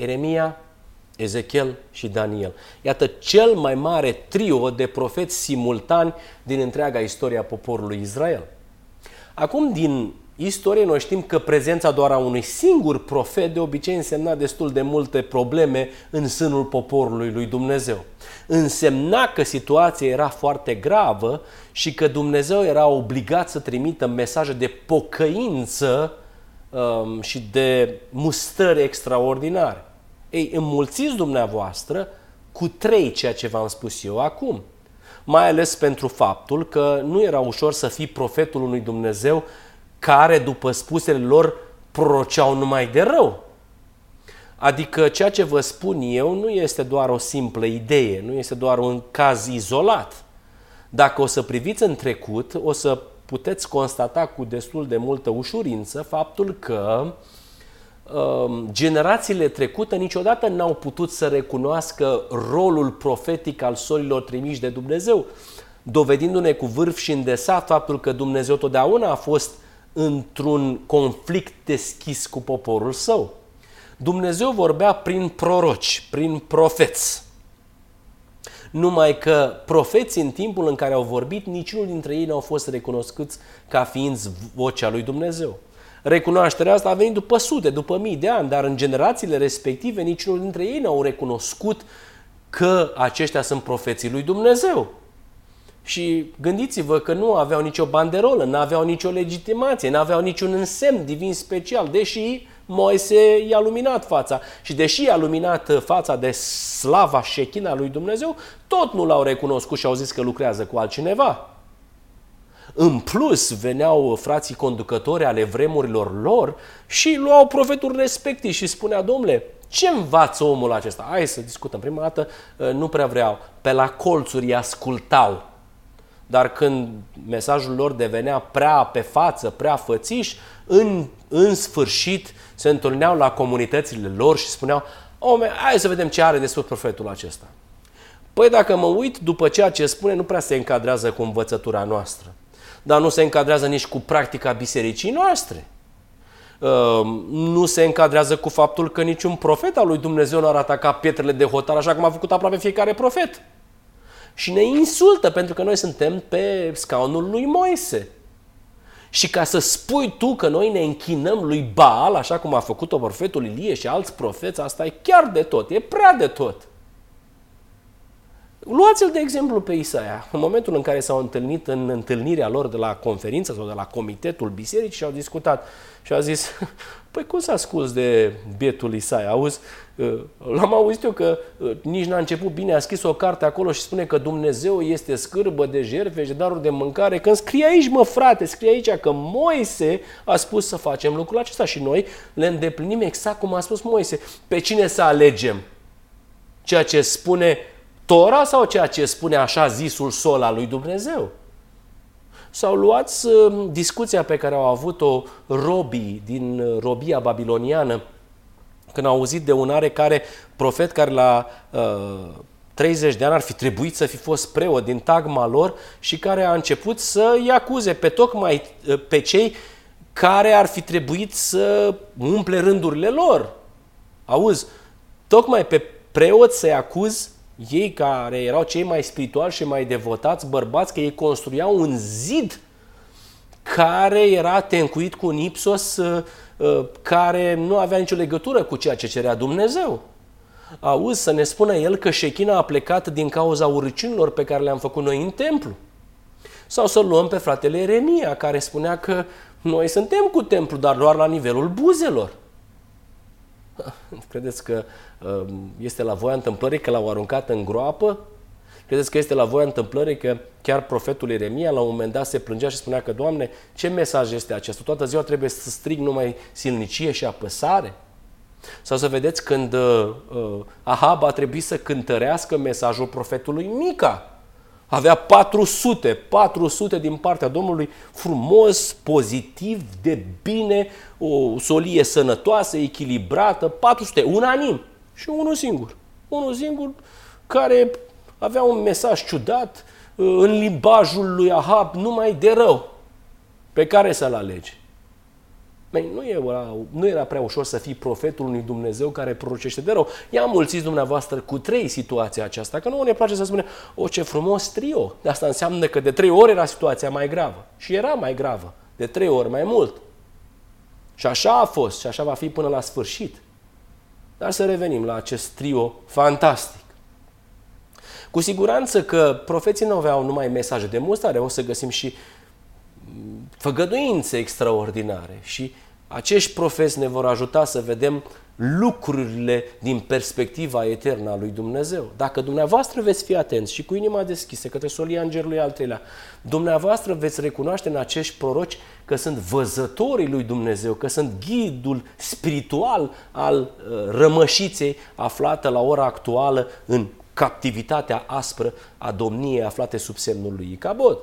Eremia, Ezechiel și Daniel. Iată cel mai mare trio de profeți simultani din întreaga istoria poporului Israel. Acum, din istorie, noi știm că prezența doar a unui singur profet de obicei însemna destul de multe probleme în sânul poporului lui Dumnezeu. Însemna că situația era foarte gravă și că Dumnezeu era obligat să trimită mesaje de pocăință um, și de mustări extraordinare. Ei, înmulțiți dumneavoastră cu trei ceea ce v-am spus eu acum. Mai ales pentru faptul că nu era ușor să fii profetul unui Dumnezeu care, după spusele lor, proroceau numai de rău. Adică ceea ce vă spun eu nu este doar o simplă idee, nu este doar un caz izolat. Dacă o să priviți în trecut, o să puteți constata cu destul de multă ușurință faptul că uh, generațiile trecute niciodată n-au putut să recunoască rolul profetic al solilor trimiși de Dumnezeu, dovedindu-ne cu vârf și îndesat faptul că Dumnezeu totdeauna a fost într-un conflict deschis cu poporul său. Dumnezeu vorbea prin proroci, prin profeți. Numai că profeții în timpul în care au vorbit, niciunul dintre ei nu au fost recunoscuți ca fiind vocea lui Dumnezeu. Recunoașterea asta a venit după sute, după mii de ani, dar în generațiile respective niciunul dintre ei nu au recunoscut că aceștia sunt profeții lui Dumnezeu. Și gândiți-vă că nu aveau nicio banderolă, nu aveau nicio legitimație, nu aveau niciun însemn divin special, deși Moise i-a luminat fața. Și deși i-a luminat fața de slava șechina lui Dumnezeu, tot nu l-au recunoscut și au zis că lucrează cu altcineva. În plus, veneau frații conducători ale vremurilor lor și luau profetul respectiv și spunea, domnule, ce învață omul acesta? Hai să discutăm. Prima dată nu prea vreau. Pe la colțuri îi ascultau dar când mesajul lor devenea prea pe față, prea fățiș, în, în sfârșit se întâlneau la comunitățile lor și spuneau, Ome, hai să vedem ce are de spus profetul acesta. Păi dacă mă uit, după ceea ce spune, nu prea se încadrează cu învățătura noastră. Dar nu se încadrează nici cu practica bisericii noastre. Uh, nu se încadrează cu faptul că niciun profet al lui Dumnezeu nu ar ataca pietrele de hotar așa cum a făcut aproape fiecare profet și ne insultă pentru că noi suntem pe scaunul lui Moise. Și ca să spui tu că noi ne închinăm lui Baal, așa cum a făcut-o profetul Ilie și alți profeți, asta e chiar de tot, e prea de tot. Luați-l de exemplu pe Isaia. În momentul în care s-au întâlnit în întâlnirea lor de la conferință sau de la comitetul bisericii și au discutat și au zis, păi cum s-a scus de bietul Isaia? Auzi, uh, l-am auzit eu că uh, nici n-a început bine, a scris o carte acolo și spune că Dumnezeu este scârbă de jertfe și daruri de mâncare. Când scrie aici, mă frate, scrie aici că Moise a spus să facem lucrul acesta și noi le îndeplinim exact cum a spus Moise. Pe cine să alegem? Ceea ce spune Tora sau ceea ce spune așa zisul sol al lui Dumnezeu? Sau luați uh, discuția pe care au avut-o robii din uh, robia babiloniană când au auzit de un care profet care la uh, 30 de ani ar fi trebuit să fi fost preot din tagma lor și care a început să îi acuze pe tocmai uh, pe cei care ar fi trebuit să umple rândurile lor. Auzi, tocmai pe preot să-i acuz ei care erau cei mai spirituali și mai devotați bărbați, că ei construiau un zid care era tencuit cu un ipsos uh, uh, care nu avea nicio legătură cu ceea ce cerea Dumnezeu. Auzi să ne spună el că șechina a plecat din cauza urăciunilor pe care le-am făcut noi în templu. Sau să luăm pe fratele Eremia, care spunea că noi suntem cu templu, dar doar la nivelul buzelor. Credeți că um, este la voia întâmplării că l-au aruncat în groapă? Credeți că este la voia întâmplării că chiar profetul Ieremia la un moment dat se plângea și spunea că, Doamne, ce mesaj este acesta? Toată ziua trebuie să strig numai silnicie și apăsare? Sau să vedeți când uh, uh Ahab a trebuit să cântărească mesajul profetului Mica. Avea 400, 400 din partea Domnului, frumos, pozitiv, de bine, o solie sănătoasă, echilibrată, 400, unanim. Și unul singur. Unul singur care avea un mesaj ciudat în limbajul lui Ahab numai de rău. Pe care să-l alegi? Băi, nu, era, nu era prea ușor să fii profetul unui Dumnezeu care prorocește de rău. Ia mulțiți dumneavoastră cu trei situația aceasta, că nu ne place să spunem, o, ce frumos trio. De asta înseamnă că de trei ori era situația mai gravă. Și era mai gravă, de trei ori mai mult. Și așa a fost și așa va fi până la sfârșit. Dar să revenim la acest trio fantastic. Cu siguranță că profeții nu aveau numai mesaje de mustrare, o să găsim și făgăduințe extraordinare și acești profeți ne vor ajuta să vedem lucrurile din perspectiva eternă a lui Dumnezeu. Dacă dumneavoastră veți fi atenți și cu inima deschisă către solia îngerului al treilea, dumneavoastră veți recunoaște în acești proroci că sunt văzătorii lui Dumnezeu, că sunt ghidul spiritual al uh, rămășiței aflată la ora actuală în captivitatea aspră a domniei aflate sub semnul lui Icabod.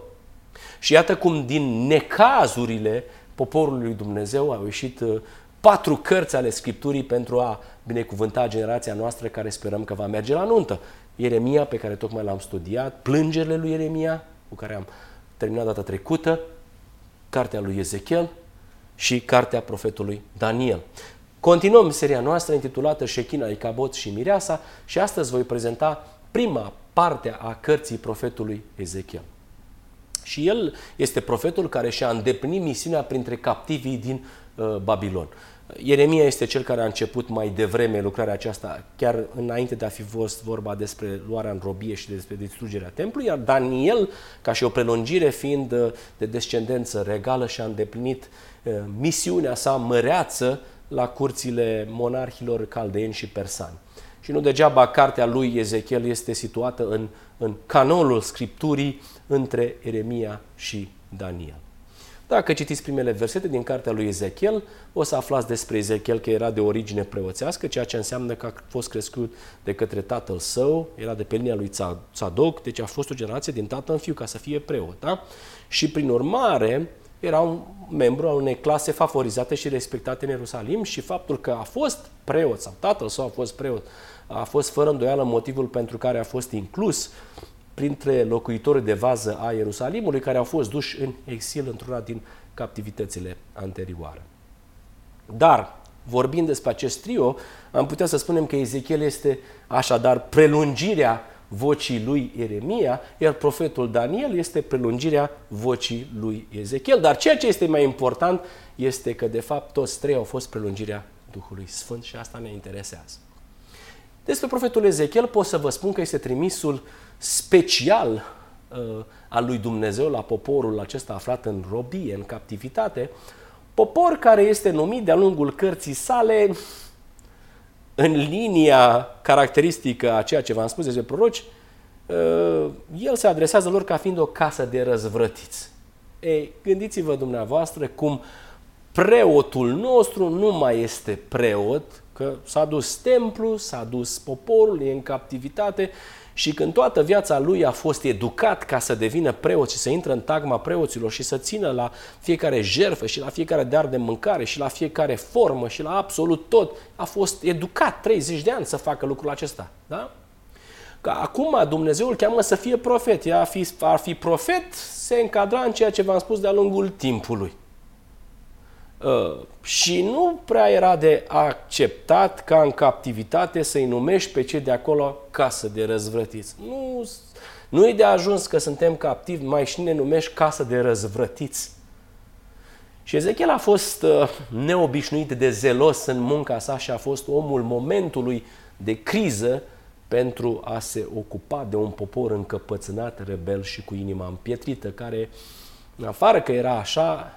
Și iată cum din necazurile poporului lui Dumnezeu au ieșit uh, patru cărți ale Scripturii pentru a binecuvânta generația noastră care sperăm că va merge la nuntă. Ieremia, pe care tocmai l-am studiat, plângerile lui Ieremia, cu care am terminat data trecută, cartea lui Ezechiel și cartea profetului Daniel. Continuăm seria noastră intitulată Shechina, Icabot și Mireasa și astăzi voi prezenta prima parte a cărții profetului Ezechiel. Și el este profetul care și-a îndeplinit misiunea printre captivii din uh, Babilon. Ieremia este cel care a început mai devreme lucrarea aceasta, chiar înainte de a fi fost vorba despre luarea în robie și despre distrugerea templului, iar Daniel, ca și o prelungire fiind uh, de descendență regală, și-a îndeplinit uh, misiunea sa măreață la curțile monarhilor caldeeni și persani. Și nu degeaba cartea lui Ezechiel este situată în, în canonul Scripturii între Eremia și Daniel. Dacă citiți primele versete din cartea lui Ezechiel, o să aflați despre Ezechiel că era de origine preoțească, ceea ce înseamnă că a fost crescut de către tatăl său, era de pe linia lui Tzadok, deci a fost o generație din tată în fiu ca să fie preot. Da? Și prin urmare, era un membru al unei clase favorizate și respectate în Ierusalim și faptul că a fost preot sau tatăl său a fost preot a fost fără îndoială motivul pentru care a fost inclus printre locuitorii de vază a Ierusalimului care au fost duși în exil într-una din captivitățile anterioare. Dar, vorbind despre acest trio, am putea să spunem că Ezechiel este așadar prelungirea vocii lui Ieremia, iar profetul Daniel este prelungirea vocii lui Ezechiel. Dar ceea ce este mai important este că, de fapt, toți trei au fost prelungirea Duhului Sfânt și asta ne interesează. Despre profetul Ezechiel pot să vă spun că este trimisul special uh, al lui Dumnezeu la poporul acesta aflat în robie, în captivitate, popor care este numit de-a lungul cărții sale în linia caracteristică a ceea ce v-am spus despre proroci, uh, el se adresează lor ca fiind o casă de răzvrătiți. Ei, gândiți-vă dumneavoastră cum preotul nostru nu mai este preot, că s-a dus templu, s-a dus poporul, e în captivitate și când toată viața lui a fost educat ca să devină preot și să intre în tagma preoților și să țină la fiecare jerfă și la fiecare dar de mâncare și la fiecare formă și la absolut tot, a fost educat 30 de ani să facă lucrul acesta. Da? Că acum Dumnezeu îl cheamă să fie profet. Ea ar fi, ar fi profet, se încadra în ceea ce v-am spus de-a lungul timpului. Uh, și nu prea era de acceptat ca în captivitate să-i numești pe cei de acolo casă de răzvrătiți. Nu, nu e de ajuns că suntem captivi, mai și ne numești casă de răzvrătiți. Și Ezechiel a fost uh, neobișnuit de zelos în munca sa și a fost omul momentului de criză pentru a se ocupa de un popor încăpățânat, rebel și cu inima împietrită, care, în afară că era așa,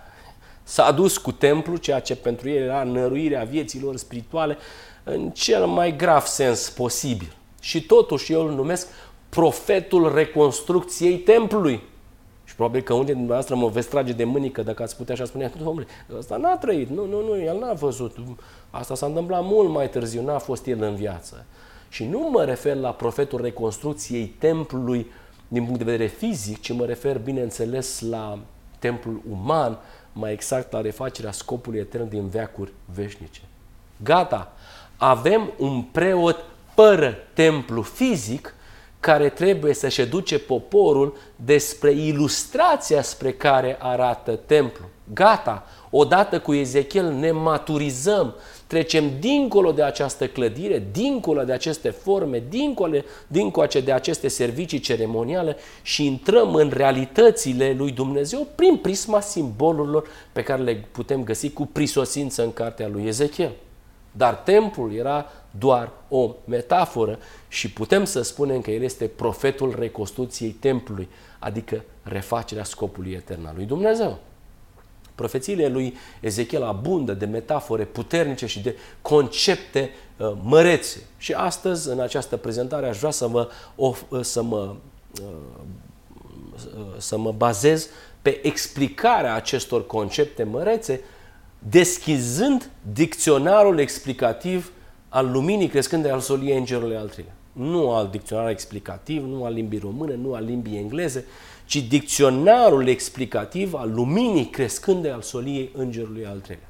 S-a dus cu templu, ceea ce pentru el era năruirea vieților spirituale, în cel mai grav sens posibil. Și totuși eu îl numesc profetul reconstrucției templului. Și probabil că unii dintre dumneavoastră mă veți trage de mânică dacă ați putea și ați spune, domnule, ăsta n-a trăit, nu, nu, nu, el n-a văzut. Asta s-a întâmplat mult mai târziu, n-a fost el în viață. Și nu mă refer la profetul reconstrucției templului din punct de vedere fizic, ci mă refer, bineînțeles, la templul uman, mai exact la refacerea scopului etern din veacuri veșnice. Gata! Avem un preot fără templu fizic care trebuie să-și educe poporul despre ilustrația spre care arată templu. Gata, odată cu Ezechiel ne maturizăm, trecem dincolo de această clădire, dincolo de aceste forme, dincolo, dincolo de aceste servicii ceremoniale și intrăm în realitățile lui Dumnezeu prin prisma simbolurilor pe care le putem găsi cu prisosință în cartea lui Ezechiel. Dar templul era doar o metaforă și putem să spunem că el este profetul reconstrucției templului, adică refacerea scopului etern al lui Dumnezeu. Profețiile lui Ezechiel abundă de metafore puternice și de concepte uh, mărețe. Și astăzi, în această prezentare, aș vrea să mă, of, uh, să mă, uh, uh, să mă bazez pe explicarea acestor concepte mărețe, deschizând dicționarul explicativ al luminii crescânde al soliei îngerului al treilea. Nu al dicționarului explicativ, nu al limbii române, nu al limbii engleze, ci dicționarul explicativ al luminii crescânde al soliei îngerului al treilea.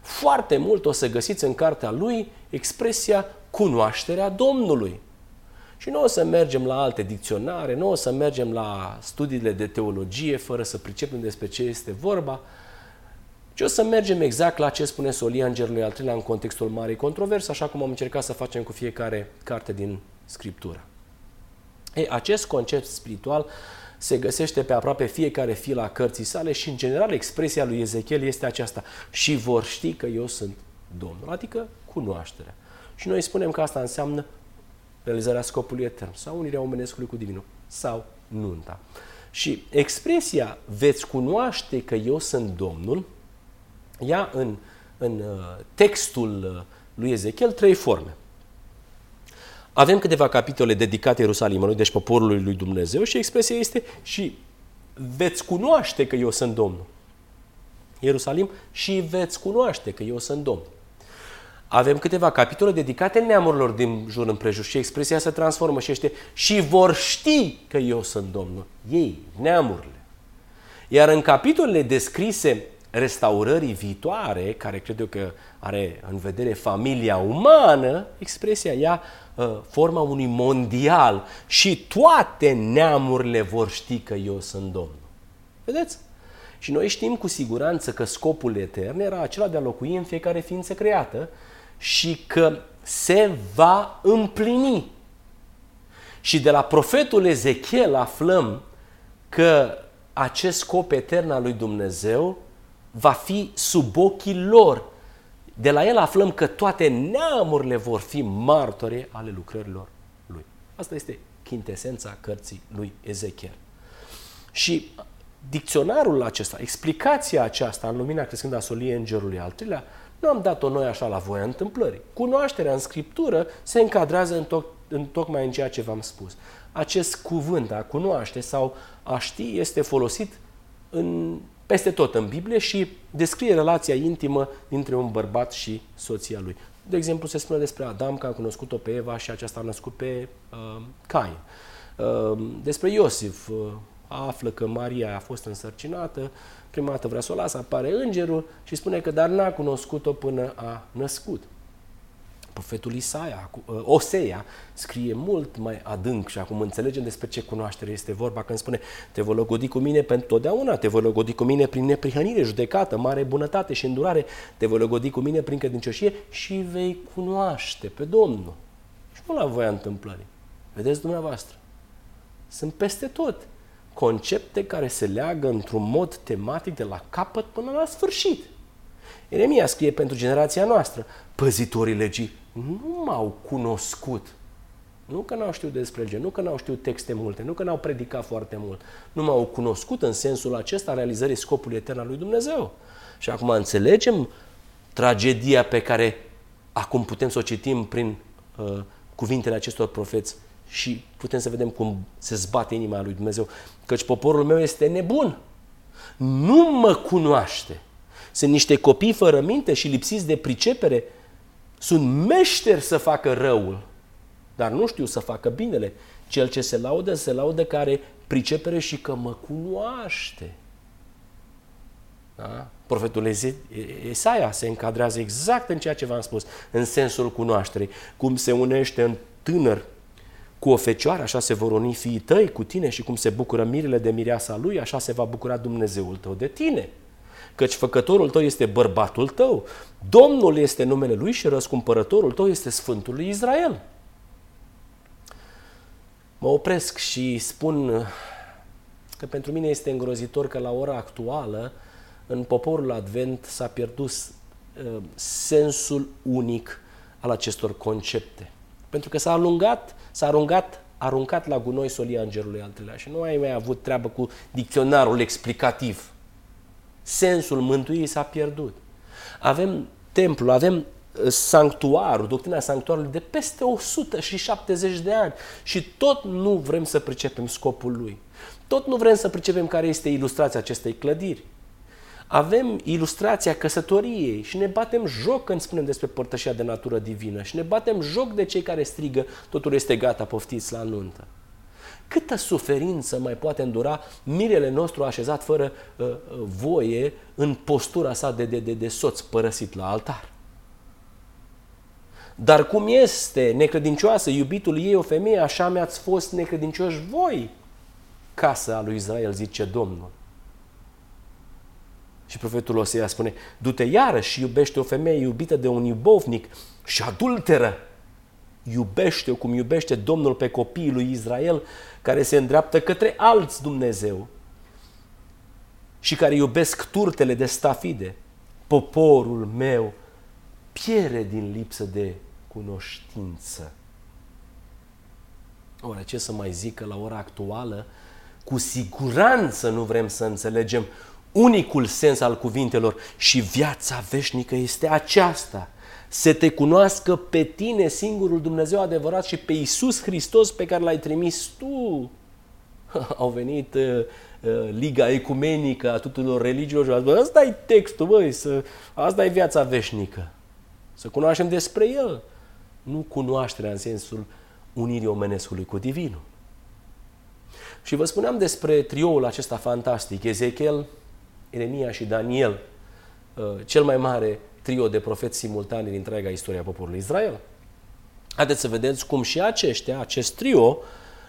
Foarte mult o să găsiți în cartea lui expresia cunoașterea Domnului. Și nu o să mergem la alte dicționare, nu o să mergem la studiile de teologie fără să pricepem despre ce este vorba, ci o să mergem exact la ce spune Solia Îngerului al treilea în contextul marei controvers, așa cum am încercat să facem cu fiecare carte din Scriptură. Ei, acest concept spiritual se găsește pe aproape fiecare fil a cărții sale și, în general, expresia lui Ezechiel este aceasta. Și vor ști că eu sunt Domnul, adică cunoașterea. Și noi spunem că asta înseamnă realizarea scopului etern sau unirea omenescului cu divinul sau nunta. Și expresia veți cunoaște că eu sunt Domnul, ia în, în uh, textul uh, lui Ezechiel trei forme. Avem câteva capitole dedicate Ierusalimului, deci poporului lui Dumnezeu și expresia este și veți cunoaște că eu sunt Domnul. Ierusalim și veți cunoaște că eu sunt Domnul. Avem câteva capitole dedicate neamurilor din jur împrejur și expresia se transformă și este și vor ști că eu sunt Domnul. Ei, neamurile. Iar în capitolele descrise restaurării viitoare, care cred eu că are în vedere familia umană, expresia ia uh, forma unui mondial și toate neamurile vor ști că eu sunt Domnul. Vedeți? Și noi știm cu siguranță că scopul etern era acela de a locui în fiecare ființă creată și că se va împlini. Și de la profetul Ezechiel aflăm că acest scop etern al lui Dumnezeu va fi sub ochii lor. De la el aflăm că toate neamurile vor fi martore ale lucrărilor lui. Asta este chintesența cărții lui Ezechiel. Și dicționarul acesta, explicația aceasta în lumina crescând a soliei îngerului al treilea, nu am dat-o noi așa la voia întâmplării. Cunoașterea în Scriptură se încadrează în, to- în tocmai în ceea ce v-am spus. Acest cuvânt, a cunoaște sau a ști, este folosit în peste tot în Biblie și descrie relația intimă dintre un bărbat și soția lui. De exemplu, se spune despre Adam că a cunoscut-o pe Eva și aceasta a născut pe uh, Cain. Uh, despre Iosif uh, află că Maria a fost însărcinată, prima dată vrea să o lasă, apare îngerul și spune că dar n-a cunoscut-o până a născut. Profetul Isaia, ă, Oseia, scrie mult mai adânc și acum înțelegem despre ce cunoaștere este vorba când spune te voi logodi cu mine pentru totdeauna, te voi logodi cu mine prin neprihănire, judecată, mare bunătate și îndurare, te voi logodi cu mine prin credincioșie și vei cunoaște pe Domnul. Și nu la voia întâmplării. Vedeți dumneavoastră? Sunt peste tot concepte care se leagă într-un mod tematic de la capăt până la sfârșit. Eremia scrie pentru generația noastră, păzitorii legii nu m-au cunoscut. Nu că n-au știut despre lege, nu că n-au știut texte multe, nu că n-au predicat foarte mult. Nu m-au cunoscut în sensul acesta realizării scopului etern al lui Dumnezeu. Și acum înțelegem tragedia pe care acum putem să o citim prin uh, cuvintele acestor profeți și putem să vedem cum se zbate inima lui Dumnezeu. Căci poporul meu este nebun. Nu mă cunoaște. Sunt niște copii fără minte și lipsiți de pricepere sunt meșteri să facă răul, dar nu știu să facă binele. Cel ce se laudă, se laudă care pricepere și că mă cunoaște. Da? Profetul Esaia se încadrează exact în ceea ce v-am spus, în sensul cunoașterii. Cum se unește în tânăr cu o fecioară, așa se vor uni fiii tăi cu tine și cum se bucură mirile de mireasa lui, așa se va bucura Dumnezeul tău de tine. Căci făcătorul tău este bărbatul tău, Domnul este numele lui și răscumpărătorul tău este Sfântul lui Israel. Mă opresc și spun că pentru mine este îngrozitor că la ora actuală în poporul Advent s-a pierdut uh, sensul unic al acestor concepte. Pentru că s-a alungat, s-a aruncat, aruncat la gunoi solia îngerului al treilea și nu ai mai avut treabă cu dicționarul explicativ. Sensul mântuirii s-a pierdut. Avem templu, avem uh, sanctuarul, doctrina sanctuarului de peste 170 de ani și tot nu vrem să pricepem scopul lui. Tot nu vrem să pricepem care este ilustrația acestei clădiri. Avem ilustrația căsătoriei și ne batem joc când spunem despre părtășia de natură divină și ne batem joc de cei care strigă totul este gata, poftiți la nuntă. Câtă suferință mai poate îndura mirele nostru așezat fără uh, uh, voie în postura sa de, de, de, de soț părăsit la altar? Dar cum este necredincioasă iubitul ei o femeie, așa mi-ați fost necredincioși voi, casa lui Israel, zice Domnul. Și profetul Osea spune, du-te iarăși și iubește o femeie iubită de un iubovnic și adulteră. Iubește-o cum iubește Domnul pe copiii lui Israel care se îndreaptă către alți Dumnezeu și care iubesc turtele de stafide. Poporul meu piere din lipsă de cunoștință. Oare ce să mai zică la ora actuală? Cu siguranță nu vrem să înțelegem unicul sens al cuvintelor și viața veșnică este aceasta. Să te cunoască pe tine singurul Dumnezeu adevărat și pe Iisus Hristos pe care l-ai trimis tu. Au venit uh, uh, Liga Ecumenică a tuturor religiilor și au zis, asta e textul, băi, să, asta e viața veșnică. Să cunoaștem despre El. Nu cunoașterea în sensul unirii omenescului cu Divinul. Și vă spuneam despre trioul acesta fantastic, Ezechiel, Eremia și Daniel, uh, cel mai mare trio de profeți simultani din întreaga istoria poporului Israel. Haideți să vedeți cum și aceștia, acest trio,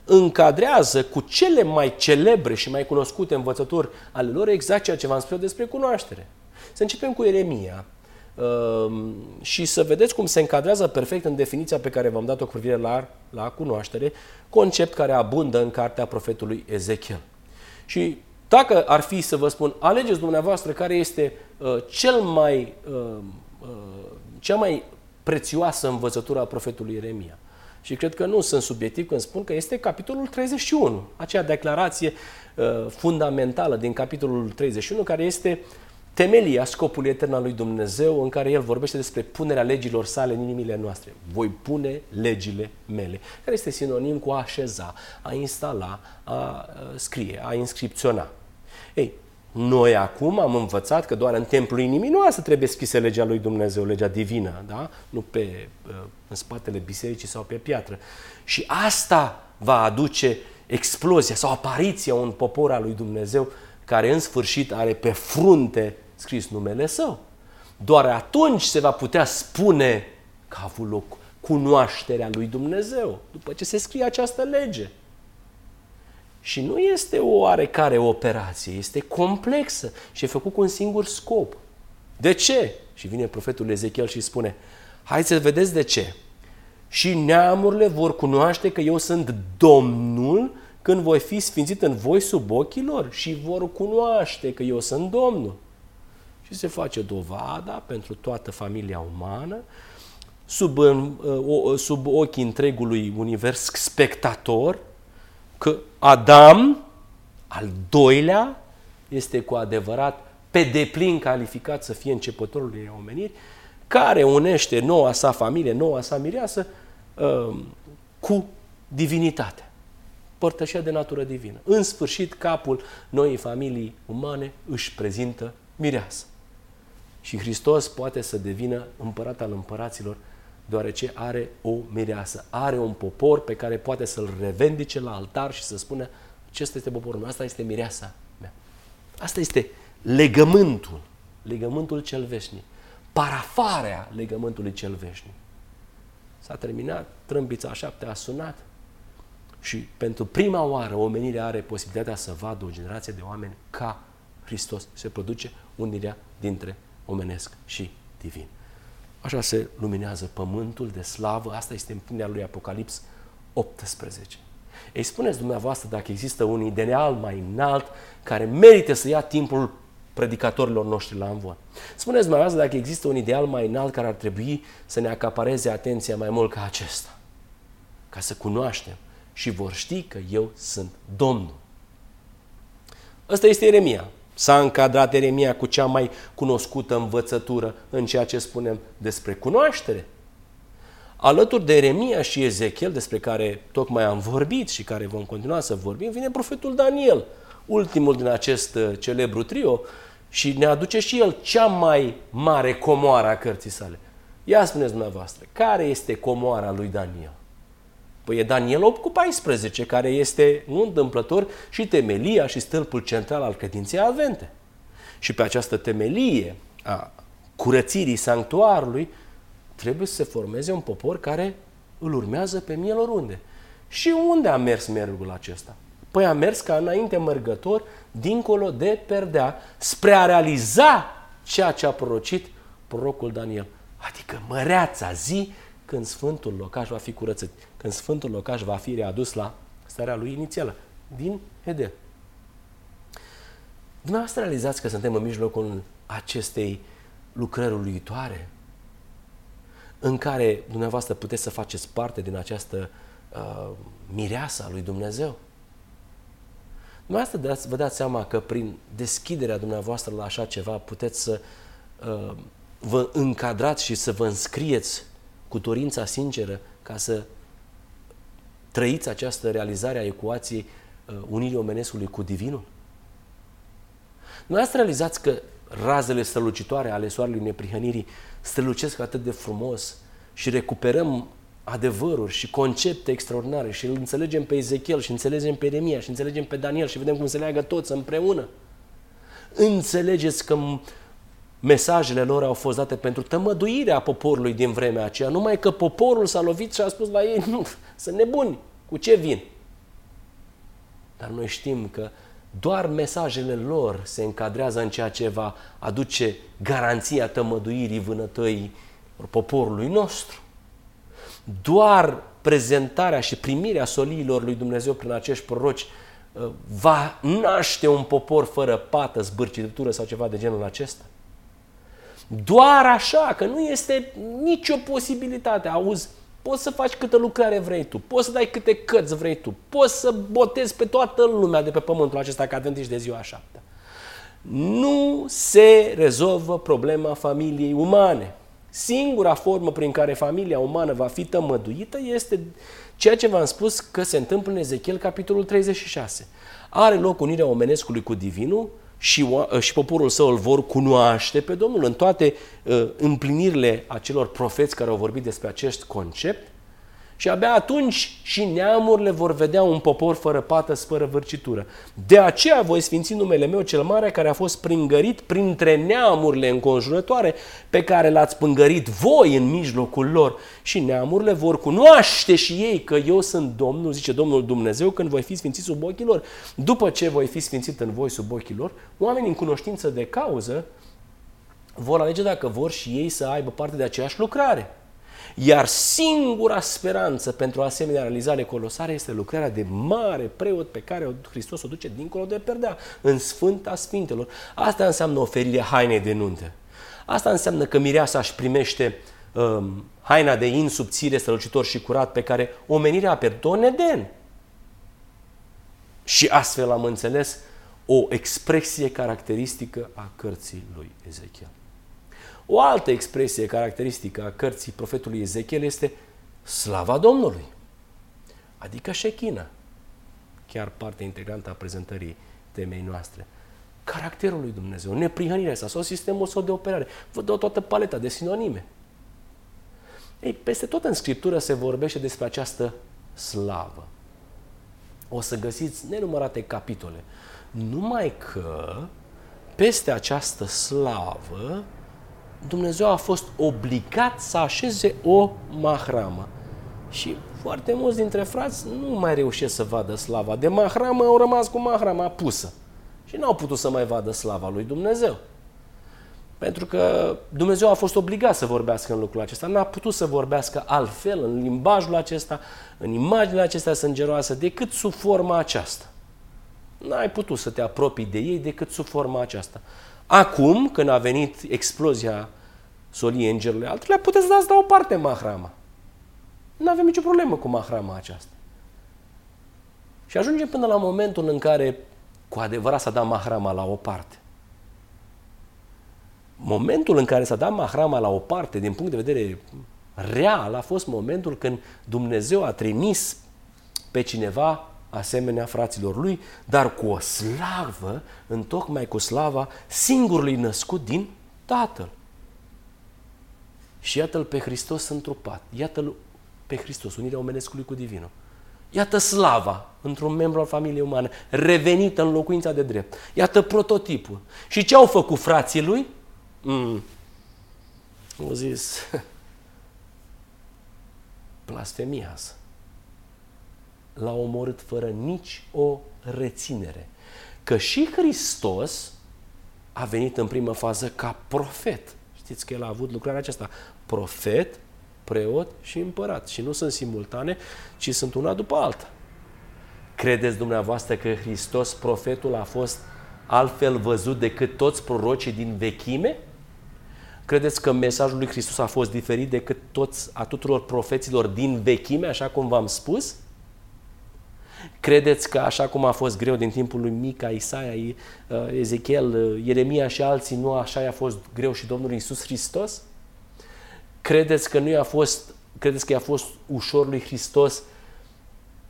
încadrează cu cele mai celebre și mai cunoscute învățături ale lor exact ceea ce v-am spus despre cunoaștere. Să începem cu Eremia uh, și să vedeți cum se încadrează perfect în definiția pe care v-am dat-o cu privire la, la cunoaștere, concept care abundă în cartea profetului Ezechiel. Și dacă ar fi să vă spun, alegeți dumneavoastră care este uh, cel mai, uh, uh, cea mai prețioasă învățătură a profetului Ieremia. Și cred că nu sunt subiectiv când spun că este capitolul 31, acea declarație uh, fundamentală din capitolul 31, care este temelia scopului etern al lui Dumnezeu, în care El vorbește despre punerea legilor sale în inimile noastre. Voi pune legile mele, care este sinonim cu a așeza, a instala, a scrie, a inscripționa. Ei, noi acum am învățat că doar în templul inimii noastre trebuie scrisă legea lui Dumnezeu, legea divină, da? nu pe, uh, în spatele bisericii sau pe piatră. Și asta va aduce explozia sau apariția un popor al lui Dumnezeu care în sfârșit are pe frunte scris numele său. Doar atunci se va putea spune că a avut loc cunoașterea lui Dumnezeu, după ce se scrie această lege. Și nu este o oarecare operație, este complexă și e făcut cu un singur scop. De ce? Și vine profetul Ezechiel și spune, hai să vedeți de ce. Și neamurile vor cunoaște că eu sunt Domnul când voi fi sfințit în voi sub ochii lor și vor cunoaște că eu sunt Domnul. Și se face dovada pentru toată familia umană, sub, sub ochii întregului univers spectator, că Adam, al doilea, este cu adevărat pe deplin calificat să fie începătorul unei omeniri, care unește noua sa familie, noua sa mireasă, um, cu divinitatea. Părtășia de natură divină. În sfârșit, capul noii familii umane își prezintă mireasă. Și Hristos poate să devină împărat al împăraților deoarece are o mireasă, are un popor pe care poate să-l revendice la altar și să spună acesta este poporul meu, asta este mireasa mea. Asta este legământul, legământul cel veșnic, parafarea legământului cel veșnic. S-a terminat, trâmbița a șapte a sunat și pentru prima oară omenirea are posibilitatea să vadă o generație de oameni ca Hristos. Se produce unirea dintre omenesc și divin. Așa se luminează pământul de slavă, asta este împlinirea lui Apocalips 18. Ei spuneți dumneavoastră dacă există un ideal mai înalt care merită să ia timpul predicatorilor noștri la învon. Spuneți dumneavoastră dacă există un ideal mai înalt care ar trebui să ne acapareze atenția mai mult ca acesta. Ca să cunoaștem și vor ști că eu sunt Domnul. Ăsta este Eremia. S-a încadrat Eremia cu cea mai cunoscută învățătură în ceea ce spunem despre cunoaștere. Alături de Eremia și Ezechiel, despre care tocmai am vorbit și care vom continua să vorbim, vine profetul Daniel, ultimul din acest uh, celebru trio, și ne aduce și el cea mai mare comoară a cărții sale. Ia spuneți dumneavoastră, care este comoara lui Daniel? Păi e Daniel 8 cu 14, care este, nu întâmplător, și temelia și stâlpul central al credinței avente. Și pe această temelie a curățirii sanctuarului trebuie să se formeze un popor care îl urmează pe mielor unde. Și unde a mers mergul acesta? Păi a mers ca înainte mărgător, dincolo de perdea, spre a realiza ceea ce a prorocit prorocul Daniel. Adică măreața zi când Sfântul Locaș va fi curățit, când Sfântul Locaș va fi readus la starea lui inițială, din Eden. Dumneavoastră realizați că suntem în mijlocul acestei lucrări uluitoare, în care dumneavoastră puteți să faceți parte din această uh, mireasă a lui Dumnezeu. Dumneavoastră dați, vă dați seama că prin deschiderea dumneavoastră la așa ceva puteți să uh, vă încadrați și să vă înscrieți cu dorința sinceră ca să trăiți această realizare a ecuației uh, unirii omenescului cu divinul? Dumneavoastră realizați că razele strălucitoare ale soarelui neprihănirii strălucesc atât de frumos și recuperăm adevăruri și concepte extraordinare și îl înțelegem pe Ezechiel și înțelegem pe Eremia și înțelegem pe Daniel și vedem cum se leagă toți împreună. Înțelegeți că mesajele lor au fost date pentru tămăduirea poporului din vremea aceea, numai că poporul s-a lovit și a spus la ei, nu, sunt nebuni, cu ce vin? Dar noi știm că doar mesajele lor se încadrează în ceea ce va aduce garanția tămăduirii vânătăii poporului nostru. Doar prezentarea și primirea soliilor lui Dumnezeu prin acești proroci uh, va naște un popor fără pată, zbârcitură sau ceva de genul acesta. Doar așa, că nu este nicio posibilitate. Auzi, poți să faci câtă lucrare vrei tu, poți să dai câte cărți vrei tu, poți să botezi pe toată lumea de pe pământul acesta ca adventiști de ziua șapte. Nu se rezolvă problema familiei umane. Singura formă prin care familia umană va fi tămăduită este ceea ce v-am spus că se întâmplă în Ezechiel, capitolul 36. Are loc unirea omenescului cu divinul și, și poporul său îl vor cunoaște pe Domnul în toate uh, împlinirile acelor profeți care au vorbit despre acest concept și abia atunci și neamurile vor vedea un popor fără pată, fără vârcitură. De aceea voi sfinți numele meu cel mare care a fost pringărit printre neamurile înconjurătoare pe care l-ați pângărit voi în mijlocul lor. Și neamurile vor cunoaște și ei că eu sunt Domnul, zice Domnul Dumnezeu, când voi fi sfințit sub ochii lor. După ce voi fi sfințit în voi sub ochii lor, oamenii în cunoștință de cauză vor alege dacă vor și ei să aibă parte de aceeași lucrare. Iar singura speranță pentru asemenea realizare colosare este lucrarea de mare preot pe care Hristos o duce dincolo de perdea, în Sfânta Sfintelor. Asta înseamnă oferirea hainei de nuntă. Asta înseamnă că mireasa își primește um, haina de in subțire, strălucitor și curat pe care omenirea a pierdut în Eden. Și astfel am înțeles o expresie caracteristică a cărții lui Ezechiel. O altă expresie caracteristică a cărții profetului Ezechiel este slava Domnului, adică șechina, chiar parte integrantă a prezentării temei noastre. Caracterul lui Dumnezeu, neprihănirea sa sau sistemul său de operare. Vă dau toată paleta de sinonime. Ei, peste tot în Scriptură se vorbește despre această slavă. O să găsiți nenumărate capitole. Numai că peste această slavă Dumnezeu a fost obligat să așeze o mahramă. Și foarte mulți dintre frați nu mai reușesc să vadă slava de mahramă, au rămas cu mahrama pusă. Și n-au putut să mai vadă slava lui Dumnezeu. Pentru că Dumnezeu a fost obligat să vorbească în lucrul acesta. N-a putut să vorbească altfel, în limbajul acesta, în imaginile acestea sângeroase, decât sub forma aceasta. N-ai putut să te apropii de ei decât sub forma aceasta. Acum, când a venit explozia soliei îngerului al treilea, puteți să dați la o parte mahrama. Nu avem nicio problemă cu mahrama aceasta. Și ajungem până la momentul în care cu adevărat s-a dat mahrama la o parte. Momentul în care s-a dat mahrama la o parte, din punct de vedere real, a fost momentul când Dumnezeu a trimis pe cineva asemenea fraților lui, dar cu o slavă, în tocmai cu slava singurului născut din Tatăl. Și iată-L pe Hristos întrupat, iată-L pe Hristos, unirea omenescului cu divinul. Iată slava într-un membru al familiei umane, revenită în locuința de drept. Iată prototipul. Și ce au făcut frații lui? Mm. Au zis, blasfemiază. L-a omorât fără nici o reținere. Că și Hristos a venit în primă fază ca profet. Știți că el a avut lucrarea aceasta. Profet, preot și împărat. Și nu sunt simultane, ci sunt una după alta. Credeți dumneavoastră că Hristos, profetul, a fost altfel văzut decât toți prorocii din vechime? Credeți că mesajul lui Hristos a fost diferit decât toți, a tuturor profeților din vechime, așa cum v-am spus? Credeți că așa cum a fost greu din timpul lui Mica, Isaia, Ezechiel, Ieremia și alții, nu așa a fost greu și Domnul Iisus Hristos? Credeți că nu i-a fost, credeți că i-a fost ușor lui Hristos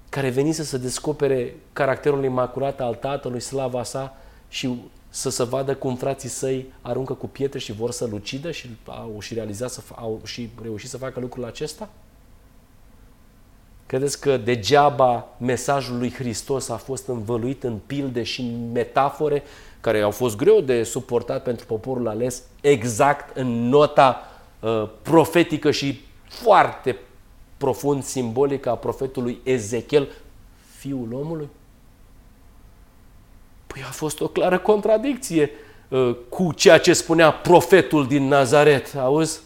care venise să descopere caracterul imaculat al Tatălui, slava sa și să se vadă cum frații săi aruncă cu pietre și vor să-l ucidă și au și realizat să, au și reușit să facă lucrul acesta? Credeți că degeaba mesajul lui Hristos a fost învăluit în pilde și în metafore care au fost greu de suportat pentru poporul ales exact în nota uh, profetică și foarte profund simbolică a profetului Ezechiel, fiul omului? Păi a fost o clară contradicție uh, cu ceea ce spunea profetul din Nazaret, auzi?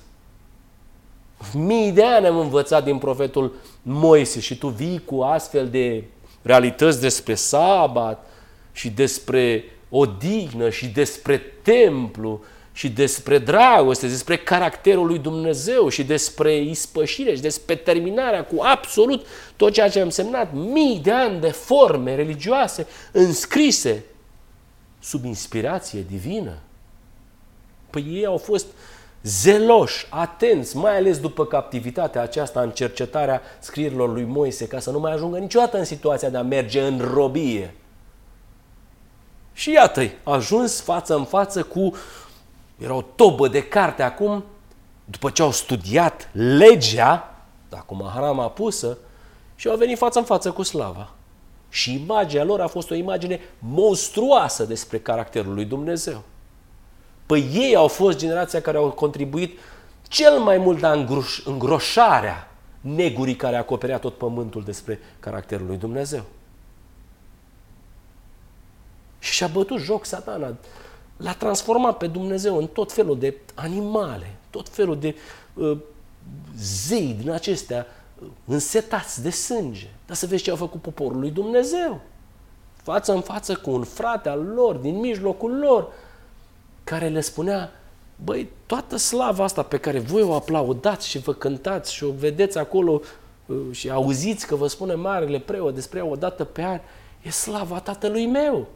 Mii de ani am învățat din profetul Moise și tu vii cu astfel de realități despre sabat și despre odihnă și despre templu și despre dragoste, despre caracterul lui Dumnezeu și despre ispășire și despre terminarea cu absolut tot ceea ce a însemnat mii de ani de forme religioase înscrise sub inspirație divină. Păi ei au fost zeloși, atenți, mai ales după captivitatea aceasta în cercetarea scrierilor lui Moise, ca să nu mai ajungă niciodată în situația de a merge în robie. Și iată-i, ajuns față în față cu, era o tobă de carte acum, după ce au studiat legea, acum harama pusă, și au venit față în față cu slava. Și imaginea lor a fost o imagine monstruoasă despre caracterul lui Dumnezeu. Păi ei au fost generația care au contribuit cel mai mult la îngroșarea negurii care acoperea tot pământul despre caracterul lui Dumnezeu. Și și-a bătut joc satana. L-a transformat pe Dumnezeu în tot felul de animale, tot felul de uh, zei din acestea uh, însetați de sânge. Dar să vezi ce a făcut poporul lui Dumnezeu. Față în față cu un frate al lor, din mijlocul lor, care le spunea, băi, toată slava asta pe care voi o aplaudați și vă cântați și o vedeți acolo uh, și auziți că vă spune marele preot despre ea o dată pe an, e slava tatălui meu.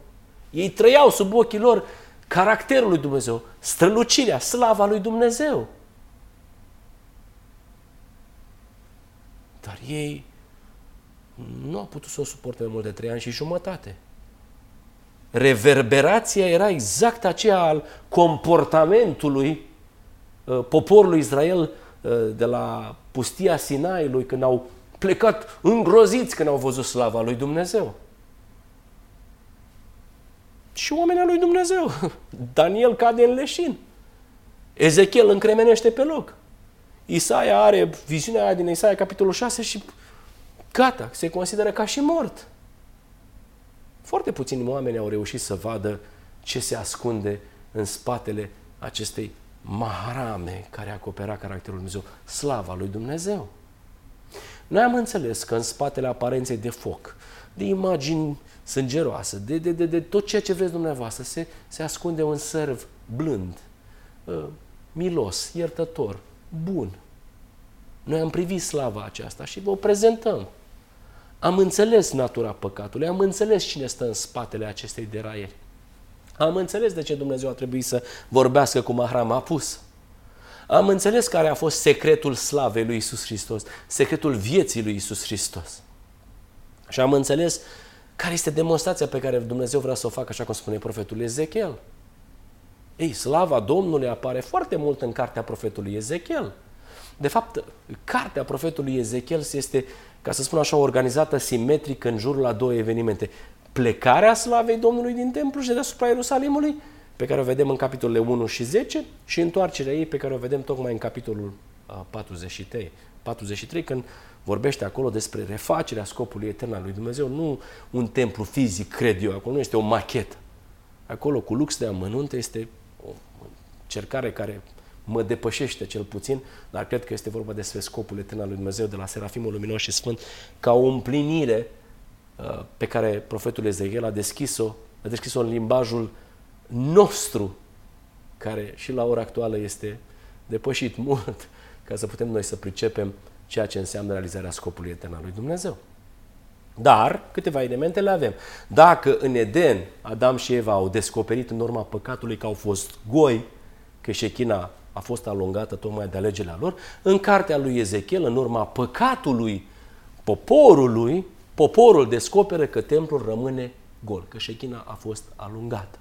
Ei trăiau sub ochii lor caracterul lui Dumnezeu, strălucirea, slava lui Dumnezeu. Dar ei nu au putut să o suporte mai mult de trei ani și jumătate reverberația era exact aceea al comportamentului uh, poporului Israel uh, de la pustia Sinaiului, când au plecat îngroziți când au văzut slava lui Dumnezeu. Și oamenii lui Dumnezeu. Daniel cade în leșin. Ezechiel încremenește pe loc. Isaia are viziunea aia din Isaia, capitolul 6 și gata, se consideră ca și mort. Foarte puțini oameni au reușit să vadă ce se ascunde în spatele acestei maharame care acopera caracterul Dumnezeu, slava lui Dumnezeu. Noi am înțeles că în spatele aparenței de foc, de imagini sângeroase, de, de, de, de tot ceea ce vreți dumneavoastră, se, se ascunde un sărv blând, uh, milos, iertător, bun. Noi am privit slava aceasta și vă prezentăm. Am înțeles natura păcatului, am înțeles cine stă în spatele acestei deraieri. Am înțeles de ce Dumnezeu a trebuit să vorbească cu Mahram Apus. Am înțeles care a fost secretul slavei lui Isus Hristos, secretul vieții lui Isus Hristos. Și am înțeles care este demonstrația pe care Dumnezeu vrea să o facă, așa cum spune profetul Ezechiel. Ei, slava Domnului apare foarte mult în cartea profetului Ezechiel. De fapt, cartea profetului Ezechiel este, ca să spun așa, organizată simetric în jurul la două evenimente. Plecarea slavei Domnului din templu și deasupra Ierusalimului, pe care o vedem în capitolele 1 și 10, și întoarcerea ei pe care o vedem tocmai în capitolul 43, 43 când vorbește acolo despre refacerea scopului etern al lui Dumnezeu, nu un templu fizic, cred eu, acolo nu este o machetă. Acolo, cu lux de amănunte, este o cercare care mă depășește cel puțin, dar cred că este vorba despre scopul etern al lui Dumnezeu de la Serafimul Luminos și Sfânt, ca o împlinire uh, pe care profetul Ezechiel a deschis-o, a deschis-o în limbajul nostru, care și la ora actuală este depășit mult, ca să putem noi să pricepem ceea ce înseamnă realizarea scopului etern al lui Dumnezeu. Dar câteva elemente le avem. Dacă în Eden Adam și Eva au descoperit în urma păcatului că au fost goi, că șechina a fost alungată tocmai de alegerea lor, în cartea lui Ezechiel, în urma păcatului poporului, poporul descoperă că templul rămâne gol, că șechina a fost alungată.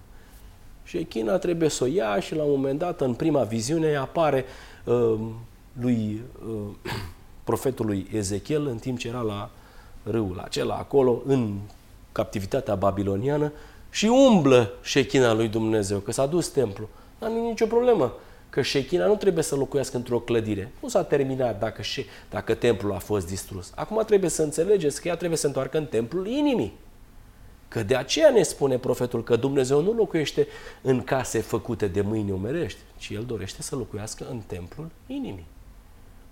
Șechina trebuie să o ia și la un moment dat, în prima viziune, apare uh, lui uh, profetului Ezechiel în timp ce era la râul acela acolo, în captivitatea babiloniană și umblă șechina lui Dumnezeu, că s-a dus templu. Dar nu nicio problemă, că șechina nu trebuie să locuiască într-o clădire. Nu s-a terminat dacă, șe, dacă templul a fost distrus. Acum trebuie să înțelegeți că ea trebuie să se întoarcă în templul inimii. Că de aceea ne spune profetul că Dumnezeu nu locuiește în case făcute de mâini omerești, ci El dorește să locuiască în templul inimii.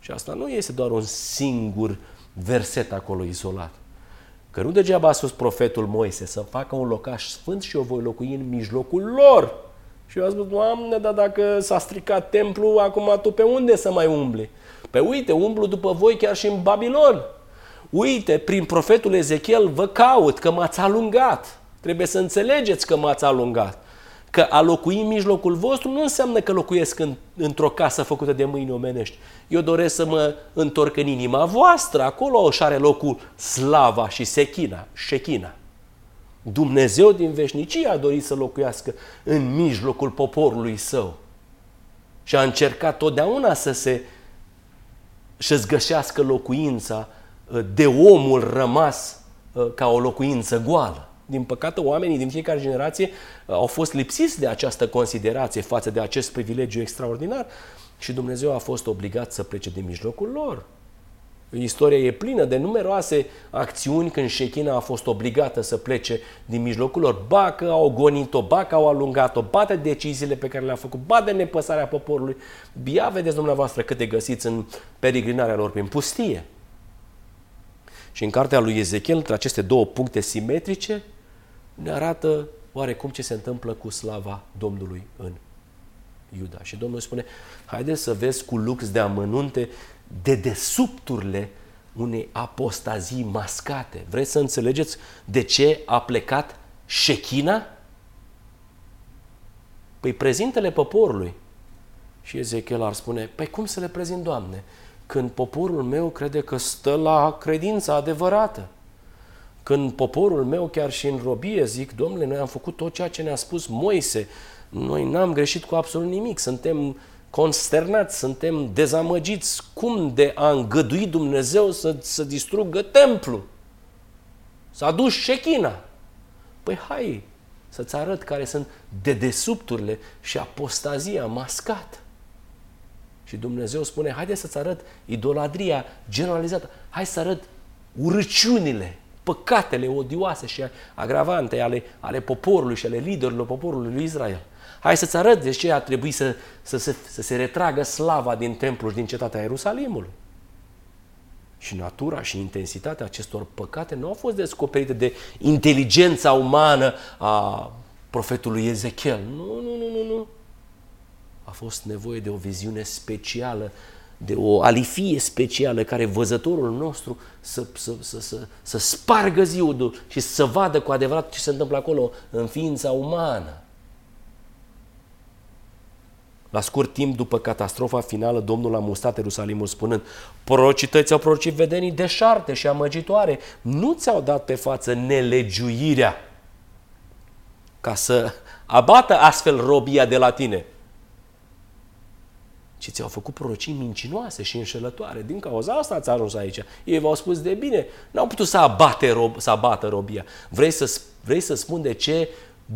Și asta nu este doar un singur verset acolo izolat. Că nu degeaba a spus profetul Moise să facă un locaș sfânt și eu voi locui în mijlocul lor. Și eu am spus, Doamne, dar dacă s-a stricat templu, acum tu pe unde să mai umbli? Pe uite, umblu după voi chiar și în Babilon. Uite, prin profetul Ezechiel vă caut că m-ați alungat. Trebuie să înțelegeți că m-ați alungat. Că a locui în mijlocul vostru nu înseamnă că locuiesc în, într-o casă făcută de mâini omenești. Eu doresc să mă întorc în inima voastră, acolo o are locul slava și sechina, șechina. Dumnezeu din veșnicie a dorit să locuiască în mijlocul poporului său. Și a încercat totdeauna să se și-ți găsească locuința uh, de omul rămas uh, ca o locuință goală. Din păcate, oamenii din fiecare generație uh, au fost lipsiți de această considerație față de acest privilegiu extraordinar și Dumnezeu a fost obligat să plece din mijlocul lor. Istoria e plină de numeroase acțiuni când Shechina a fost obligată să plece din mijlocul lor. Ba că au gonit-o, ba că au alungat-o, ba de deciziile pe care le-a făcut, ba de nepăsarea poporului. Bia vedeți dumneavoastră câte găsiți în peregrinarea lor prin pustie. Și în cartea lui Ezechiel, între aceste două puncte simetrice, ne arată oarecum ce se întâmplă cu slava Domnului în Iuda. Și Domnul spune, haideți să vezi cu lux de amănunte de desubturile unei apostazii mascate. Vreți să înțelegeți de ce a plecat șechina? Păi prezintele poporului. Și Ezechiel ar spune, păi cum să le prezint, Doamne, când poporul meu crede că stă la credința adevărată? Când poporul meu, chiar și în robie, zic, domnule, noi am făcut tot ceea ce ne-a spus Moise, noi n-am greșit cu absolut nimic, suntem consternați, suntem dezamăgiți. Cum de a îngădui Dumnezeu să, să distrugă templu? S-a dus șechina. Păi hai să-ți arăt care sunt dedesubturile și apostazia mascată. Și Dumnezeu spune, haide să-ți arăt idolatria generalizată. Hai să arăt urăciunile, păcatele odioase și agravante ale, ale poporului și ale liderilor poporului lui Israel. Hai să-ți arăt de ce a trebuit să, să, să, să se retragă slava din templul și din cetatea Ierusalimului. Și natura și intensitatea acestor păcate nu au fost descoperite de inteligența umană a profetului Ezechiel. Nu, nu, nu, nu, nu. A fost nevoie de o viziune specială, de o alifie specială care văzătorul nostru să, să, să, să, să spargă ziudul și să vadă cu adevărat ce se întâmplă acolo în ființa umană. La scurt timp după catastrofa finală, Domnul a mustat Ierusalimul spunând Prorocii au prorocit vedenii deșarte și amăgitoare. Nu ți-au dat pe față nelegiuirea ca să abată astfel robia de la tine, ci ți-au făcut prorocii mincinoase și înșelătoare. Din cauza asta ați ajuns aici. Ei v-au spus de bine, n-au putut să, abate rob, să abată robia. Vrei să, vrei să spun de ce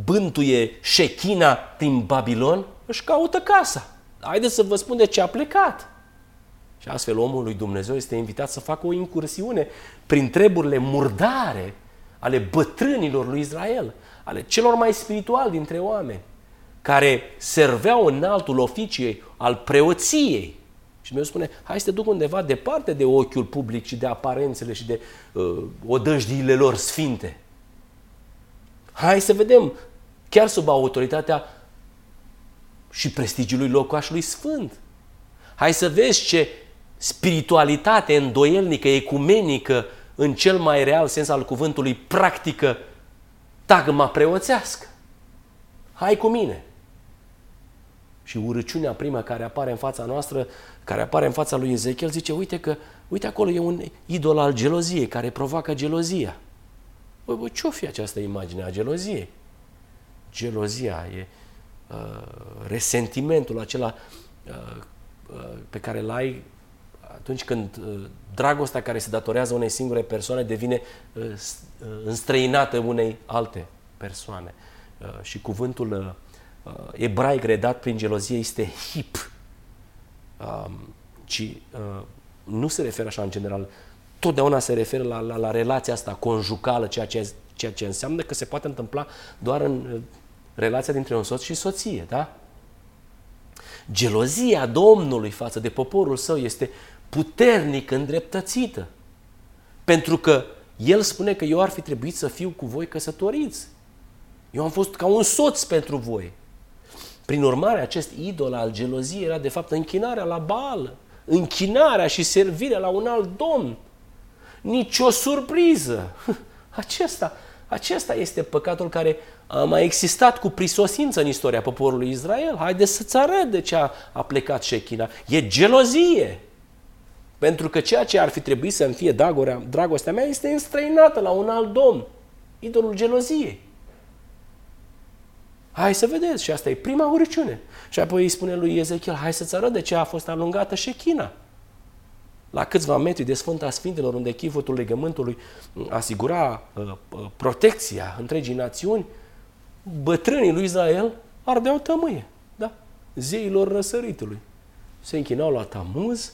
bântuie șechina din Babilon? Își caută casa. Haideți să vă spun de ce a plecat. Și astfel omul lui Dumnezeu este invitat să facă o incursiune prin treburile murdare ale bătrânilor lui Israel, ale celor mai spirituali dintre oameni, care serveau în altul oficiei al preoției. Și Dumnezeu spune, hai să te duc undeva departe de ochiul public și de aparențele și de uh, odăjdiile lor sfinte. Hai să vedem, chiar sub autoritatea și prestigiului locașului sfânt. Hai să vezi ce spiritualitate îndoielnică, ecumenică, în cel mai real sens al cuvântului, practică tagma preoțească. Hai cu mine! Și urăciunea prima care apare în fața noastră, care apare în fața lui Ezechiel, zice, uite că, uite acolo e un idol al geloziei, care provoacă gelozia. Băi, bă, ce-o fi această imagine a geloziei? Gelozia e uh, resentimentul acela uh, uh, pe care l ai atunci când uh, dragostea care se datorează unei singure persoane devine uh, uh, înstrăinată unei alte persoane. Și cuvântul ebraic redat prin gelozie este hip, um, ci nu se referă așa în general, totdeauna se referă la, la, la relația asta conjugală, ceea ce, ceea ce înseamnă că se poate întâmpla doar în relația dintre un soț și soție, da? Gelozia Domnului față de poporul său este puternic îndreptățită. Pentru că el spune că eu ar fi trebuit să fiu cu voi căsătoriți. Eu am fost ca un soț pentru voi. Prin urmare, acest idol al geloziei era de fapt închinarea la bală, închinarea și servirea la un alt domn. Nici o surpriză. Acesta, acesta este păcatul care a mai existat cu prisosință în istoria poporului Israel. Haideți să-ți arăt de ce a, a plecat Shechina. E gelozie. Pentru că ceea ce ar fi trebuit să-mi fie dagorea, dragostea mea este înstrăinată la un alt domn, idolul geloziei. Hai să vedeți, și asta e prima urăciune. Și apoi îi spune lui Ezechiel, hai să-ți arăt de ce a fost alungată șechina. La câțiva metri de Sfânta Sfintelor, unde chivotul legământului asigura uh, uh, protecția întregii națiuni, bătrânii lui Israel ardeau tămâie, da? zeilor răsăritului. Se închinau la Tamuz,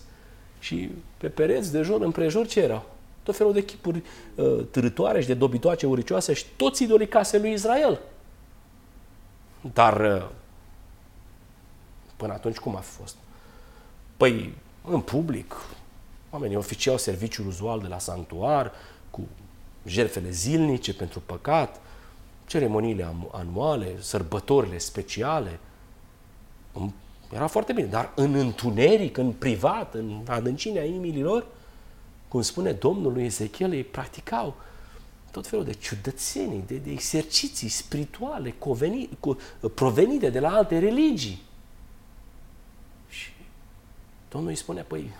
și pe pereți, de jur, împrejur, ce erau? Tot felul de chipuri uh, târătoare și de dobitoace uricioase și toți idolii casei lui Israel. Dar uh, până atunci cum a fost? Păi, în public, oamenii oficiau serviciul uzual de la sanctuar, cu jertfele zilnice pentru păcat, ceremoniile anuale, sărbătorile speciale, era foarte bine, dar în întuneric, în privat, în adâncinea inimilor, cum spune Domnul lui Ezechiel, ei practicau tot felul de ciudățenii, de, de exerciții spirituale coveni, cu, provenite de la alte religii. Și Domnul îi spune, păi,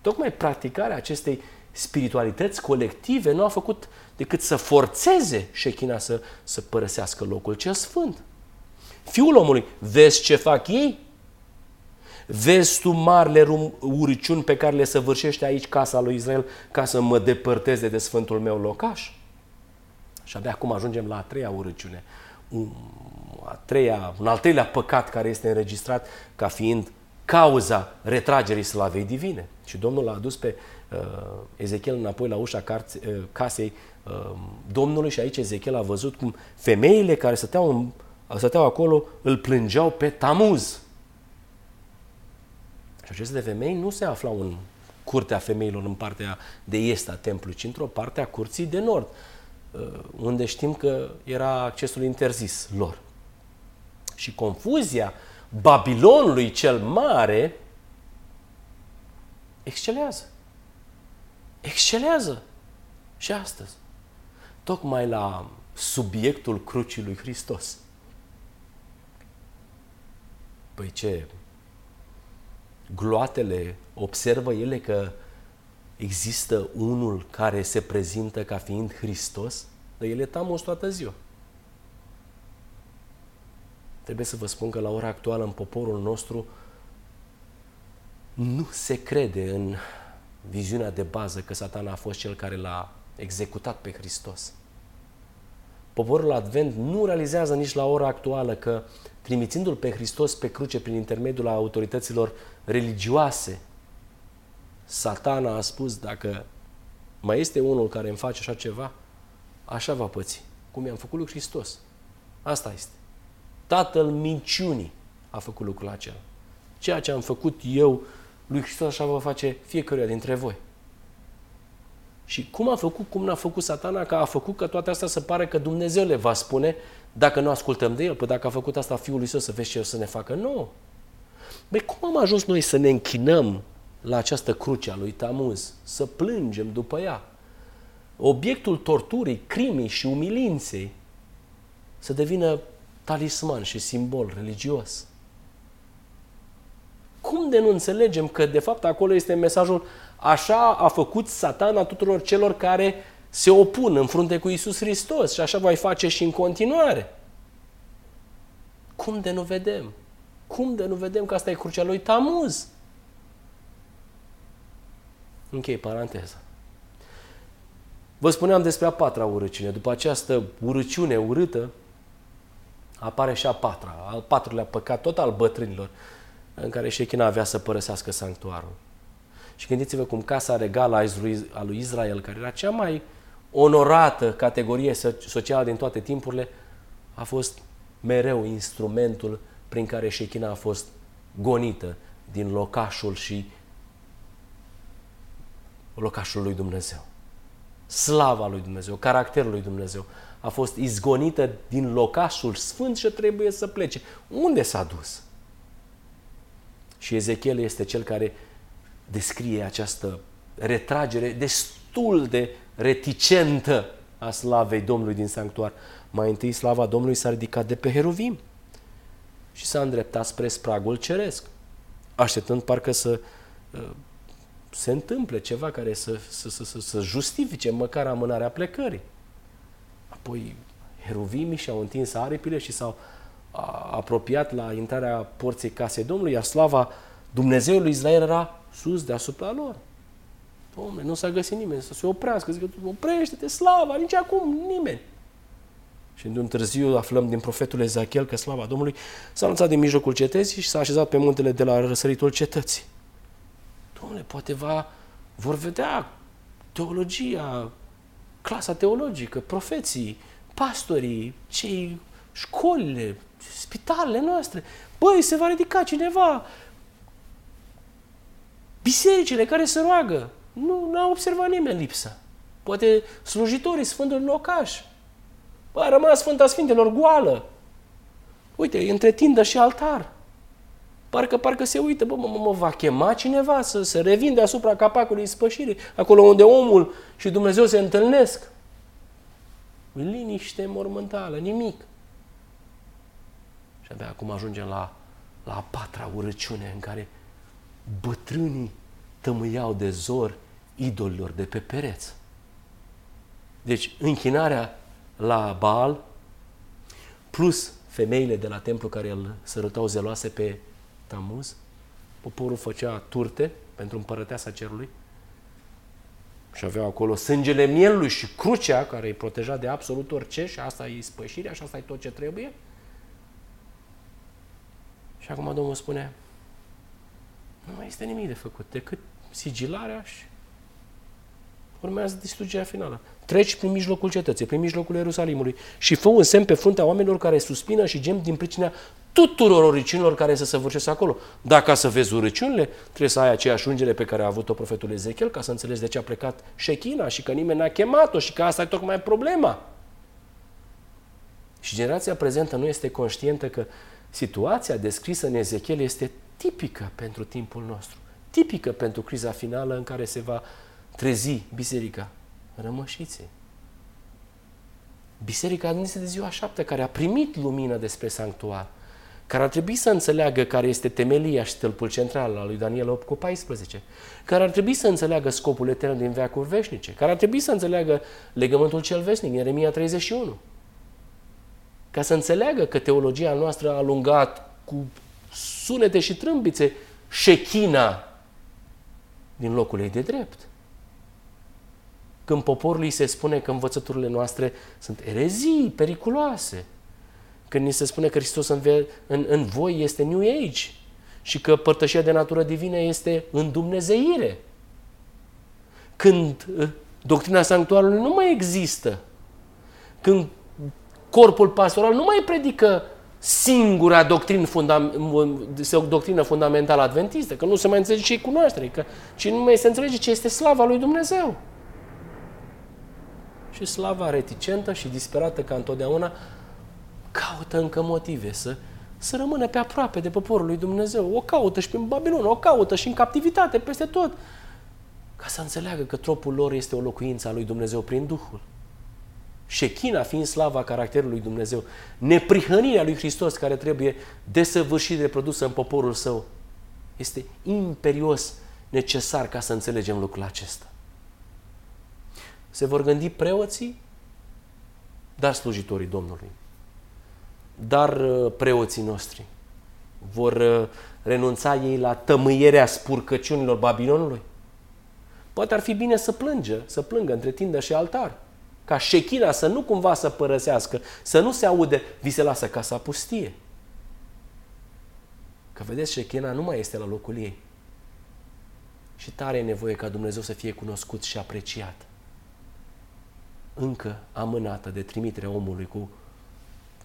tocmai practicarea acestei spiritualități colective nu a făcut decât să forțeze șechina să, să părăsească locul cel sfânt. Fiul omului, vezi ce fac ei? Vezi tu marile uriciuni pe care le săvârșește aici casa lui Israel ca să mă depărteze de Sfântul meu locaș? Și abia acum ajungem la a treia urăciune. A treia, un al treilea păcat care este înregistrat ca fiind cauza retragerii slavei divine. Și Domnul l-a adus pe uh, Ezechiel înapoi la ușa carți, uh, casei uh, Domnului și aici Ezechiel a văzut cum femeile care stăteau în stăteau acolo, îl plângeau pe Tamuz. Și aceste femei nu se aflau în curtea femeilor în partea de est a templului, ci într-o parte a curții de nord, uh, unde știm că era accesul interzis lor. Și confuzia Babilonului cel mare excelează. Excelează și astăzi. Tocmai la subiectul crucii lui Hristos. Păi ce? Gloatele observă ele că există unul care se prezintă ca fiind Hristos? Dar ele tamos toată ziua. Trebuie să vă spun că la ora actuală în poporul nostru nu se crede în viziunea de bază că satana a fost cel care l-a executat pe Hristos. Poporul Advent nu realizează nici la ora actuală că trimițându-L pe Hristos pe cruce prin intermediul autorităților religioase, satana a spus, dacă mai este unul care îmi face așa ceva, așa va păți, cum i-am făcut lui Hristos. Asta este. Tatăl minciunii a făcut lucrul acela. Ceea ce am făcut eu lui Hristos așa va face fiecare dintre voi. Și cum a făcut, cum n-a făcut satana, că a făcut că toate astea să pare că Dumnezeu le va spune dacă nu ascultăm de El. Păi dacă a făcut asta Fiul lui Său, să vezi ce o să ne facă? Nu. Băi, cum am ajuns noi să ne închinăm la această cruce a lui Tamuz, să plângem după ea? Obiectul torturii, crimii și umilinței să devină talisman și simbol religios. Cum de nu înțelegem că de fapt acolo este mesajul așa a făcut satana tuturor celor care se opun în frunte cu Isus Hristos și așa voi face și în continuare. Cum de nu vedem? Cum de nu vedem că asta e crucea lui Tamuz? Închei paranteza. Vă spuneam despre a patra urăciune. După această urăciune urâtă, apare și a patra, al patrulea păcat, tot al bătrânilor, în care Shechina avea să părăsească sanctuarul. Și gândiți-vă cum casa regală a lui Israel, care era cea mai onorată categorie socială din toate timpurile, a fost mereu instrumentul prin care Shechina a fost gonită din locașul și locașul lui Dumnezeu. Slava lui Dumnezeu, caracterul lui Dumnezeu a fost izgonită din locașul sfânt și trebuie să plece. Unde s-a dus? Și Ezechiel este cel care descrie această retragere destul de reticentă a slavei Domnului din sanctuar. Mai întâi slava Domnului s-a ridicat de pe heruvim și s-a îndreptat spre spragul ceresc, așteptând parcă să uh, se întâmple ceva care să, să, să, să, să justifice măcar amânarea plecării. Apoi heruvimii și-au întins aripile și s-au apropiat la intrarea porții casei Domnului, iar slava Dumnezeului Israel era sus deasupra lor. Dom'le, nu s-a găsit nimeni să se oprească. Zic, oprește-te, slava, nici acum nimeni. Și într-un târziu aflăm din profetul Ezachiel că slava Domnului s-a anunțat din mijlocul cetății și s-a așezat pe muntele de la răsăritul cetății. Domnule, poate va, vor vedea teologia, clasa teologică, profeții, pastorii, cei școlile, spitalele noastre. Băi, se va ridica cineva. Bisericile care se roagă. Nu n-a observat nimeni lipsa. Poate slujitorii Sfântului Locaș. Bă, a rămas Sfânta Sfintelor goală. Uite, între tindă și altar. Parcă, parcă se uită, bă, mă, mă va chema cineva să, să revin deasupra capacului spășirii, acolo unde omul și Dumnezeu se întâlnesc. Liniște mormântală, nimic. Și abia acum ajungem la, la a patra urăciune în care bătrânii tămâiau de zor idolilor de pe pereți. Deci închinarea la Baal plus femeile de la templu care îl sărătau zeloase pe Tamuz, poporul făcea turte pentru împărăteasa cerului și aveau acolo sângele mielului și crucea care îi proteja de absolut orice și asta e spășirea și asta e tot ce trebuie. Și acum Domnul spune, nu mai este nimic de făcut decât sigilarea și urmează distrugerea finală. Treci prin mijlocul cetății, prin mijlocul Ierusalimului și fă un semn pe fruntea oamenilor care suspină și gem din pricina tuturor urăciunilor care se săvârșesc acolo. Dacă să vezi urăciunile, trebuie să ai aceeași ungere pe care a avut-o profetul Ezechiel ca să înțelegi de ce a plecat Shechina și că nimeni n-a chemat-o și că asta e tocmai problema. Și generația prezentă nu este conștientă că situația descrisă în Ezechiel este tipică pentru timpul nostru, tipică pentru criza finală în care se va trezi biserica rămășiței. Biserica Adventiste de ziua șapte, care a primit lumină despre sanctuar, care ar trebui să înțeleagă care este temelia și stâlpul central al lui Daniel 8 cu 14, care ar trebui să înțeleagă scopul etern din veacuri veșnice, care ar trebui să înțeleagă legământul cel veșnic, Ieremia 31, ca să înțeleagă că teologia noastră a alungat cu sunete și trâmbițe șechina din locul ei de drept. Când poporului se spune că învățăturile noastre sunt erezii, periculoase, când ni se spune că Hristos în, în, în voi este New Age și că părtășia de natură divină este în Dumnezeire. Când uh, doctrina sanctuarului nu mai există, când corpul pastoral nu mai predică singura doctrină, fundam, doctrină fundamentală adventistă, că nu se mai înțelege ce cunoaștere, că, ci nu mai se înțelege ce este slava lui Dumnezeu. Și slava reticentă și disperată ca întotdeauna caută încă motive să, să rămână pe aproape de poporul lui Dumnezeu. O caută și în Babilon, o caută și în captivitate, peste tot. Ca să înțeleagă că tropul lor este o locuință a lui Dumnezeu prin Duhul. Șechina fiind slava caracterului lui Dumnezeu, neprihănirea lui Hristos care trebuie desăvârșit reprodusă în poporul său, este imperios necesar ca să înțelegem lucrul acesta. Se vor gândi preoții, dar slujitorii Domnului. Dar uh, preoții noștri vor uh, renunța ei la tămâierea spurcăciunilor Babilonului? Poate ar fi bine să plângă, să plângă între tindă și altar ca șechina să nu cumva să părăsească, să nu se aude, vi se lasă casa pustie. Că vedeți, șechina nu mai este la locul ei. Și tare e nevoie ca Dumnezeu să fie cunoscut și apreciat. Încă amânată de trimiterea omului cu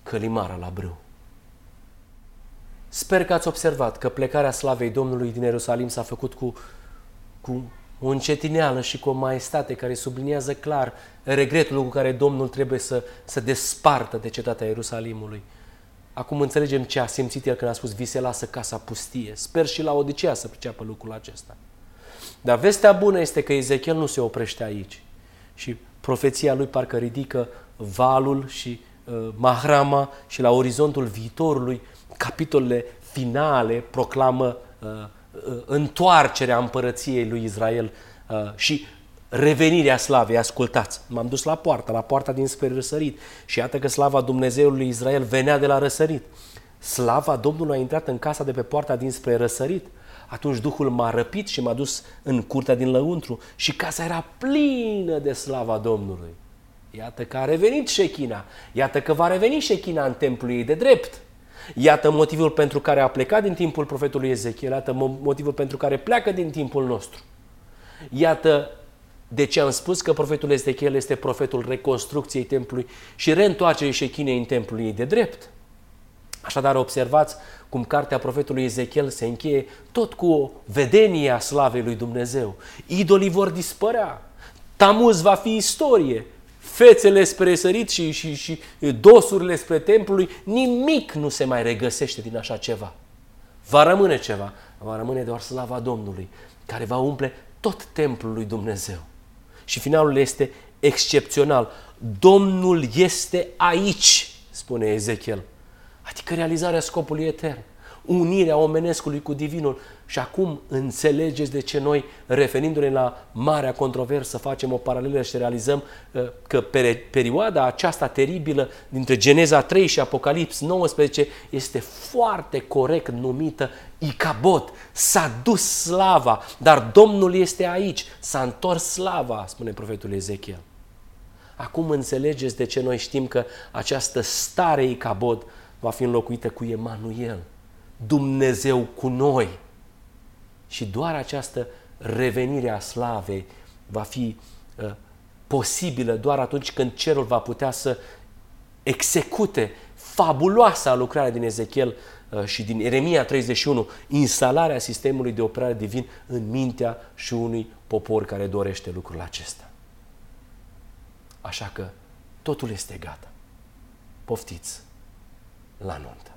călimara la brâu. Sper că ați observat că plecarea slavei Domnului din Ierusalim s-a făcut cu, cu o încetineală și cu o maestate care subliniază clar regretul cu care Domnul trebuie să, să despartă de cetatea Ierusalimului. Acum înțelegem ce a simțit el când a spus vi se lasă casa pustie. Sper și la Odisea să priceapă lucrul acesta. Dar vestea bună este că Ezechiel nu se oprește aici. Și profeția lui parcă ridică valul și uh, mahrama și la orizontul viitorului, capitolele finale proclamă uh, Uh, întoarcerea împărăției lui Israel uh, și revenirea slavei. Ascultați, m-am dus la poartă, la poarta dinspre răsărit și iată că slava Dumnezeului Israel venea de la răsărit. Slava Domnului a intrat în casa de pe poarta dinspre răsărit. Atunci Duhul m-a răpit și m-a dus în curtea din lăuntru și casa era plină de slava Domnului. Iată că a revenit Shechina. Iată că va reveni Shechina în templul ei de drept. Iată motivul pentru care a plecat din timpul profetului Ezechiel, iată motivul pentru care pleacă din timpul nostru. Iată de ce am spus că profetul Ezechiel este profetul reconstrucției templului și reîntoarcerii șechinei în templul ei de drept. Așadar, observați cum cartea profetului Ezechiel se încheie tot cu o vedenie a slavei lui Dumnezeu. Idolii vor dispărea, Tamuz va fi istorie, fețele spre sărit și, și, și dosurile spre templului, nimic nu se mai regăsește din așa ceva. Va rămâne ceva, va rămâne doar slava Domnului, care va umple tot templul lui Dumnezeu. Și finalul este excepțional. Domnul este aici, spune Ezechiel. Adică realizarea scopului etern unirea omenescului cu divinul. Și acum înțelegeți de ce noi, referindu-ne la marea controversă, facem o paralelă și realizăm uh, că perioada aceasta teribilă dintre Geneza 3 și Apocalips 19 este foarte corect numită Icabot. S-a dus slava, dar Domnul este aici. S-a întors slava, spune profetul Ezechiel. Acum înțelegeți de ce noi știm că această stare Icabod va fi înlocuită cu Emanuel. Dumnezeu cu noi. Și doar această revenire a slavei va fi uh, posibilă doar atunci când cerul va putea să execute fabuloasa lucrare din Ezechiel uh, și din Eremia 31, instalarea sistemului de operare divin în mintea și unui popor care dorește lucrul acesta. Așa că totul este gata. Poftiți la nuntă.